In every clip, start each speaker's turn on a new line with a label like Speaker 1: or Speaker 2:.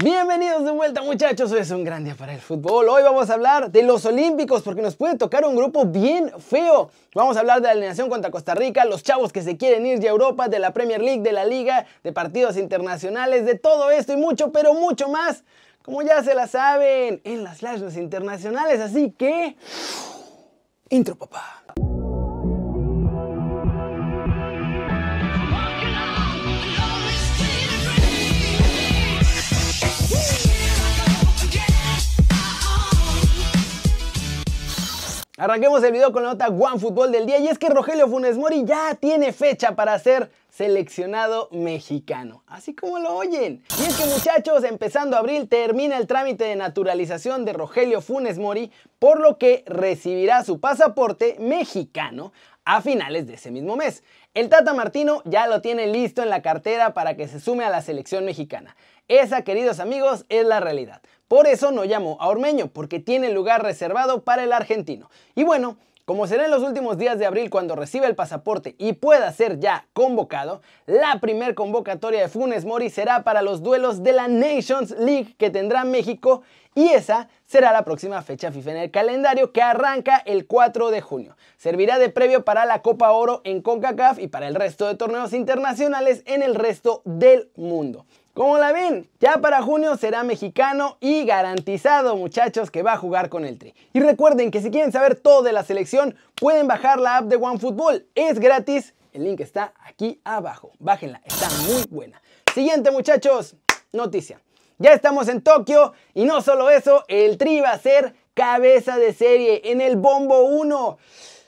Speaker 1: Bienvenidos de vuelta muchachos, hoy es un gran día para el fútbol. Hoy vamos a hablar de los Olímpicos porque nos puede tocar un grupo bien feo. Vamos a hablar de la alineación contra Costa Rica, los chavos que se quieren ir a Europa, de la Premier League, de la Liga, de partidos internacionales, de todo esto y mucho, pero mucho más. Como ya se la saben, en las flashes internacionales, así que... Intro papá. Arranquemos el video con la nota One Fútbol del día y es que Rogelio Funes Mori ya tiene fecha para ser seleccionado mexicano, así como lo oyen. Y es que muchachos, empezando abril termina el trámite de naturalización de Rogelio Funes Mori, por lo que recibirá su pasaporte mexicano a finales de ese mismo mes. El Tata Martino ya lo tiene listo en la cartera para que se sume a la selección mexicana. Esa, queridos amigos, es la realidad. Por eso no llamó a Ormeño, porque tiene lugar reservado para el argentino. Y bueno, como será en los últimos días de abril cuando reciba el pasaporte y pueda ser ya convocado, la primer convocatoria de Funes Mori será para los duelos de la Nations League que tendrá México y esa será la próxima fecha FIFA en el calendario que arranca el 4 de junio. Servirá de previo para la Copa Oro en CONCACAF y para el resto de torneos internacionales en el resto del mundo. ¿Cómo la ven? Ya para junio será mexicano y garantizado muchachos que va a jugar con el Tri. Y recuerden que si quieren saber todo de la selección pueden bajar la app de OneFootball. Es gratis, el link está aquí abajo. Bájenla, está muy buena. Siguiente muchachos, noticia. Ya estamos en Tokio y no solo eso, el Tri va a ser cabeza de serie en el Bombo 1.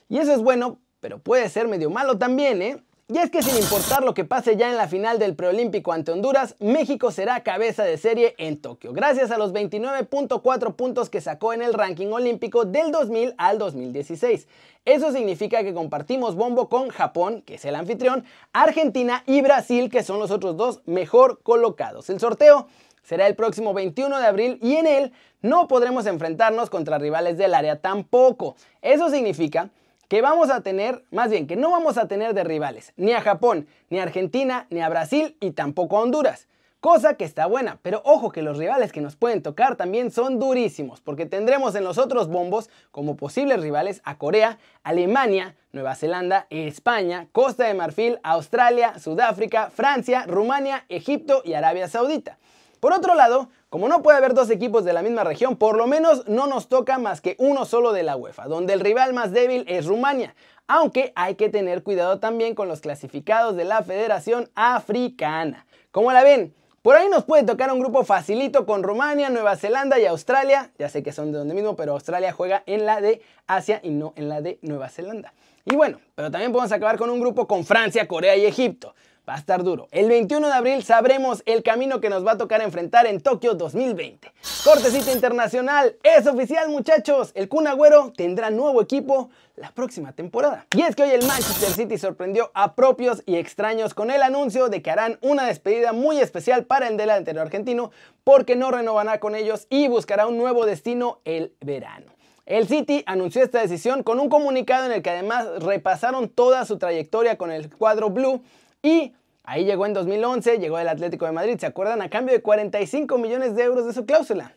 Speaker 1: Y eso es bueno, pero puede ser medio malo también, ¿eh? Y es que sin importar lo que pase ya en la final del preolímpico ante Honduras, México será cabeza de serie en Tokio, gracias a los 29.4 puntos que sacó en el ranking olímpico del 2000 al 2016. Eso significa que compartimos bombo con Japón, que es el anfitrión, Argentina y Brasil, que son los otros dos mejor colocados. El sorteo será el próximo 21 de abril y en él no podremos enfrentarnos contra rivales del área tampoco. Eso significa que vamos a tener, más bien que no vamos a tener de rivales, ni a Japón, ni a Argentina, ni a Brasil y tampoco a Honduras. Cosa que está buena, pero ojo que los rivales que nos pueden tocar también son durísimos, porque tendremos en los otros bombos como posibles rivales a Corea, Alemania, Nueva Zelanda, España, Costa de Marfil, Australia, Sudáfrica, Francia, Rumania, Egipto y Arabia Saudita. Por otro lado, como no puede haber dos equipos de la misma región, por lo menos no nos toca más que uno solo de la UEFA, donde el rival más débil es Rumania, aunque hay que tener cuidado también con los clasificados de la Federación Africana. Como la ven, por ahí nos puede tocar un grupo facilito con Rumania, Nueva Zelanda y Australia. Ya sé que son de donde mismo, pero Australia juega en la de Asia y no en la de Nueva Zelanda. Y bueno, pero también podemos acabar con un grupo con Francia, Corea y Egipto. Va a estar duro. El 21 de abril sabremos el camino que nos va a tocar enfrentar en Tokio 2020. Cortecita internacional, es oficial muchachos, el Kun Agüero tendrá nuevo equipo la próxima temporada. Y es que hoy el Manchester City sorprendió a propios y extraños con el anuncio de que harán una despedida muy especial para el delantero argentino porque no renovará con ellos y buscará un nuevo destino el verano. El City anunció esta decisión con un comunicado en el que además repasaron toda su trayectoria con el cuadro blue y ahí llegó en 2011, llegó el Atlético de Madrid, ¿se acuerdan? A cambio de 45 millones de euros de su cláusula.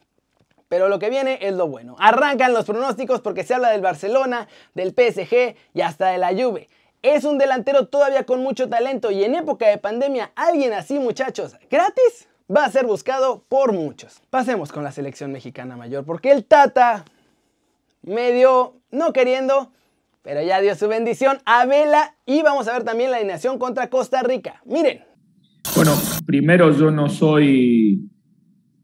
Speaker 1: Pero lo que viene es lo bueno. Arrancan los pronósticos porque se habla del Barcelona, del PSG y hasta de la Juve. Es un delantero todavía con mucho talento y en época de pandemia, alguien así muchachos, gratis, va a ser buscado por muchos. Pasemos con la selección mexicana mayor porque el Tata, medio no queriendo, pero ya dio su bendición a Vela y vamos a ver también la alineación contra Costa Rica. Miren.
Speaker 2: Bueno, primero yo no soy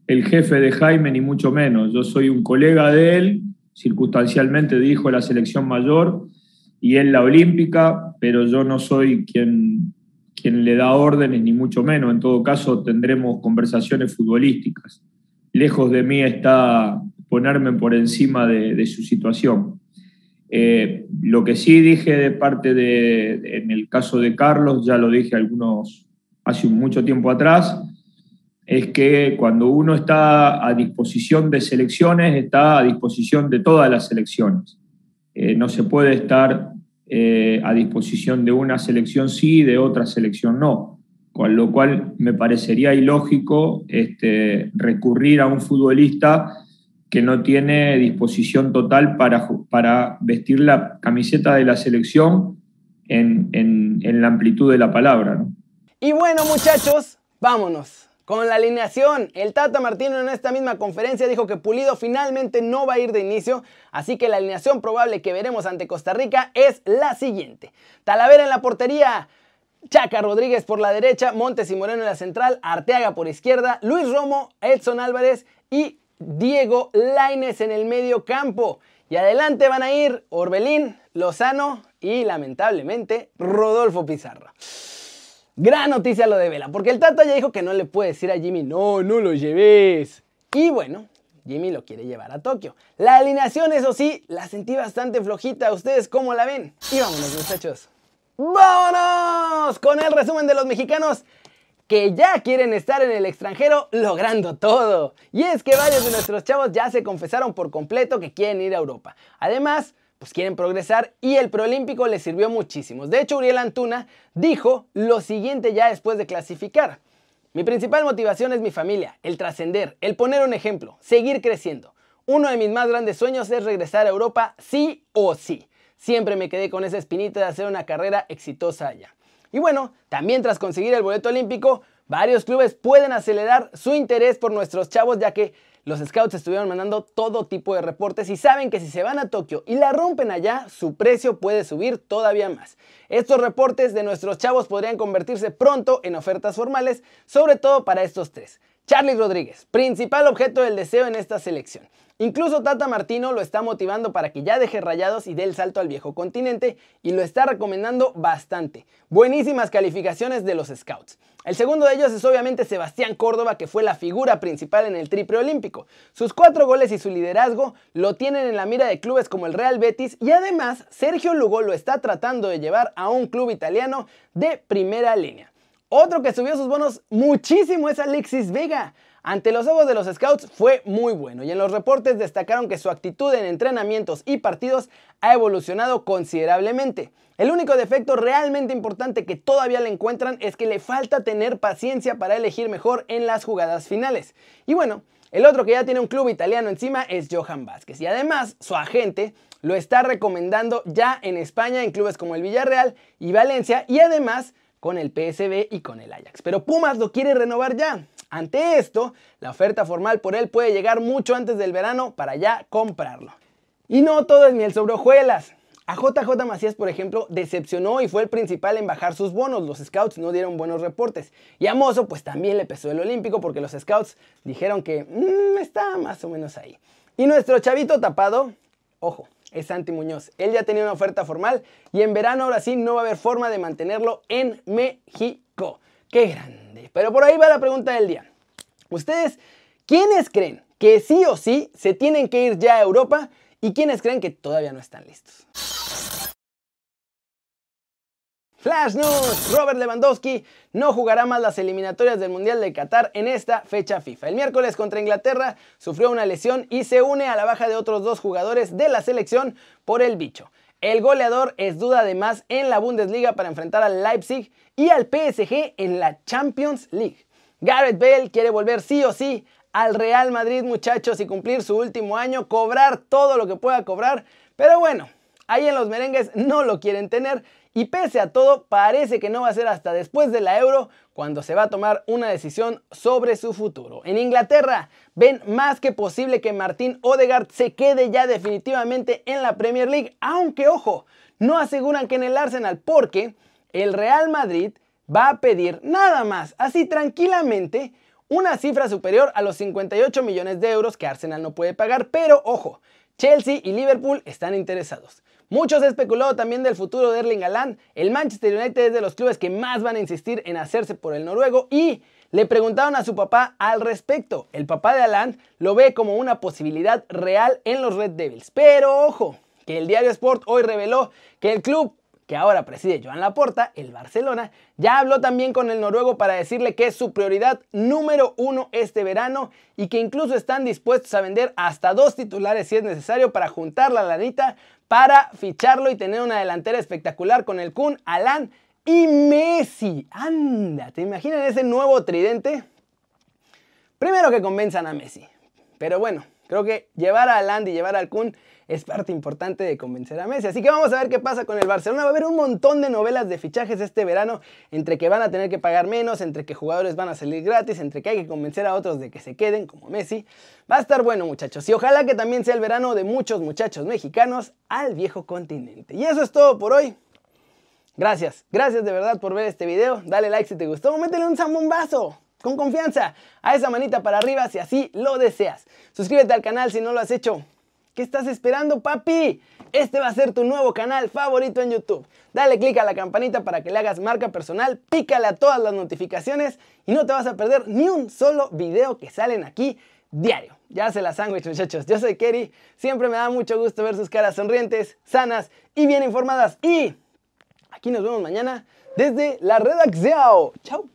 Speaker 2: el jefe de Jaime, ni mucho menos. Yo soy un colega de él, circunstancialmente dijo la selección mayor y él la olímpica, pero yo no soy quien, quien le da órdenes, ni mucho menos. En todo caso, tendremos conversaciones futbolísticas. Lejos de mí está ponerme por encima de, de su situación. Eh, lo que sí dije de parte de, en el caso de Carlos, ya lo dije algunos hace mucho tiempo atrás, es que cuando uno está a disposición de selecciones, está a disposición de todas las selecciones. Eh, no se puede estar eh, a disposición de una selección sí y de otra selección no. con lo cual me parecería ilógico este, recurrir a un futbolista que no tiene disposición total para, para vestir la camiseta de la selección en, en la amplitud de la palabra.
Speaker 1: Y bueno muchachos, vámonos. Con la alineación, el Tata Martino en esta misma conferencia dijo que Pulido finalmente no va a ir de inicio, así que la alineación probable que veremos ante Costa Rica es la siguiente. Talavera en la portería, Chaca Rodríguez por la derecha, Montes y Moreno en la central, Arteaga por izquierda, Luis Romo, Edson Álvarez y Diego Laines en el medio campo. Y adelante van a ir Orbelín, Lozano y lamentablemente Rodolfo Pizarro. Gran noticia lo de Vela, porque el Tata ya dijo que no le puede decir a Jimmy, no, no lo lleves. Y bueno, Jimmy lo quiere llevar a Tokio. La alineación, eso sí, la sentí bastante flojita. ¿Ustedes cómo la ven? Y vámonos, muchachos. ¡Vámonos! Con el resumen de los mexicanos que ya quieren estar en el extranjero logrando todo. Y es que varios de nuestros chavos ya se confesaron por completo que quieren ir a Europa. Además, pues quieren progresar y el proolímpico les sirvió muchísimo. De hecho, Uriel Antuna dijo lo siguiente ya después de clasificar. Mi principal motivación es mi familia, el trascender, el poner un ejemplo, seguir creciendo. Uno de mis más grandes sueños es regresar a Europa sí o sí. Siempre me quedé con esa espinita de hacer una carrera exitosa allá. Y bueno, también tras conseguir el boleto olímpico, varios clubes pueden acelerar su interés por nuestros chavos ya que los scouts estuvieron mandando todo tipo de reportes y saben que si se van a Tokio y la rompen allá, su precio puede subir todavía más. Estos reportes de nuestros chavos podrían convertirse pronto en ofertas formales, sobre todo para estos tres. Charlie Rodríguez, principal objeto del deseo en esta selección. Incluso Tata Martino lo está motivando para que ya deje rayados y dé el salto al viejo continente y lo está recomendando bastante. Buenísimas calificaciones de los scouts. El segundo de ellos es obviamente Sebastián Córdoba, que fue la figura principal en el triple olímpico. Sus cuatro goles y su liderazgo lo tienen en la mira de clubes como el Real Betis y además Sergio Lugo lo está tratando de llevar a un club italiano de primera línea. Otro que subió sus bonos muchísimo es Alexis Vega. Ante los ojos de los scouts fue muy bueno y en los reportes destacaron que su actitud en entrenamientos y partidos ha evolucionado considerablemente. El único defecto realmente importante que todavía le encuentran es que le falta tener paciencia para elegir mejor en las jugadas finales. Y bueno, el otro que ya tiene un club italiano encima es Johan Vázquez y además su agente lo está recomendando ya en España en clubes como el Villarreal y Valencia y además con el PSB y con el Ajax. Pero Pumas lo quiere renovar ya. Ante esto, la oferta formal por él puede llegar mucho antes del verano para ya comprarlo. Y no todo es miel sobre hojuelas. A JJ Macías, por ejemplo, decepcionó y fue el principal en bajar sus bonos. Los scouts no dieron buenos reportes. Y a Mozo, pues también le pesó el olímpico porque los scouts dijeron que mm, está más o menos ahí. Y nuestro chavito tapado, ojo, es Santi Muñoz. Él ya tenía una oferta formal y en verano ahora sí no va a haber forma de mantenerlo en México. ¡Qué grande! Pero por ahí va la pregunta del día. ¿Ustedes quiénes creen que sí o sí se tienen que ir ya a Europa y quiénes creen que todavía no están listos? Flash News, Robert Lewandowski no jugará más las eliminatorias del Mundial de Qatar en esta fecha FIFA. El miércoles contra Inglaterra sufrió una lesión y se une a la baja de otros dos jugadores de la selección por el bicho. El goleador es duda además en la Bundesliga para enfrentar al Leipzig y al PSG en la Champions League. Gareth Bale quiere volver sí o sí al Real Madrid muchachos y cumplir su último año, cobrar todo lo que pueda cobrar, pero bueno, ahí en los merengues no lo quieren tener y pese a todo parece que no va a ser hasta después de la Euro cuando se va a tomar una decisión sobre su futuro. En Inglaterra ven más que posible que Martín Odegaard se quede ya definitivamente en la Premier League, aunque ojo, no aseguran que en el Arsenal porque el Real Madrid va a pedir nada más, así tranquilamente, una cifra superior a los 58 millones de euros que Arsenal no puede pagar, pero ojo, Chelsea y Liverpool están interesados. Muchos especulado también del futuro de Erling Haaland. El Manchester United es de los clubes que más van a insistir en hacerse por el noruego y le preguntaron a su papá al respecto. El papá de Haaland lo ve como una posibilidad real en los Red Devils. Pero ojo, que el diario Sport hoy reveló que el club que ahora preside Joan Laporta, el Barcelona, ya habló también con el noruego para decirle que es su prioridad número uno este verano y que incluso están dispuestos a vender hasta dos titulares si es necesario para juntar la lanita para ficharlo y tener una delantera espectacular con el Kun, Alan y Messi. Anda, ¿te imaginan ese nuevo tridente? Primero que convenzan a Messi. Pero bueno, creo que llevar a Haaland y llevar al Kun es parte importante de convencer a Messi. Así que vamos a ver qué pasa con el Barcelona. Va a haber un montón de novelas de fichajes este verano, entre que van a tener que pagar menos, entre que jugadores van a salir gratis, entre que hay que convencer a otros de que se queden, como Messi. Va a estar bueno, muchachos. Y ojalá que también sea el verano de muchos muchachos mexicanos al viejo continente. Y eso es todo por hoy. Gracias, gracias de verdad por ver este video. Dale like si te gustó, métele un zambombazo con confianza a esa manita para arriba si así lo deseas. Suscríbete al canal si no lo has hecho. ¿Qué estás esperando, papi? Este va a ser tu nuevo canal favorito en YouTube. Dale click a la campanita para que le hagas marca personal, pícale a todas las notificaciones y no te vas a perder ni un solo video que salen aquí diario. Ya se la sándwich, muchachos. Yo soy Kerry. Siempre me da mucho gusto ver sus caras sonrientes, sanas y bien informadas. Y aquí nos vemos mañana desde la redacción. Chao.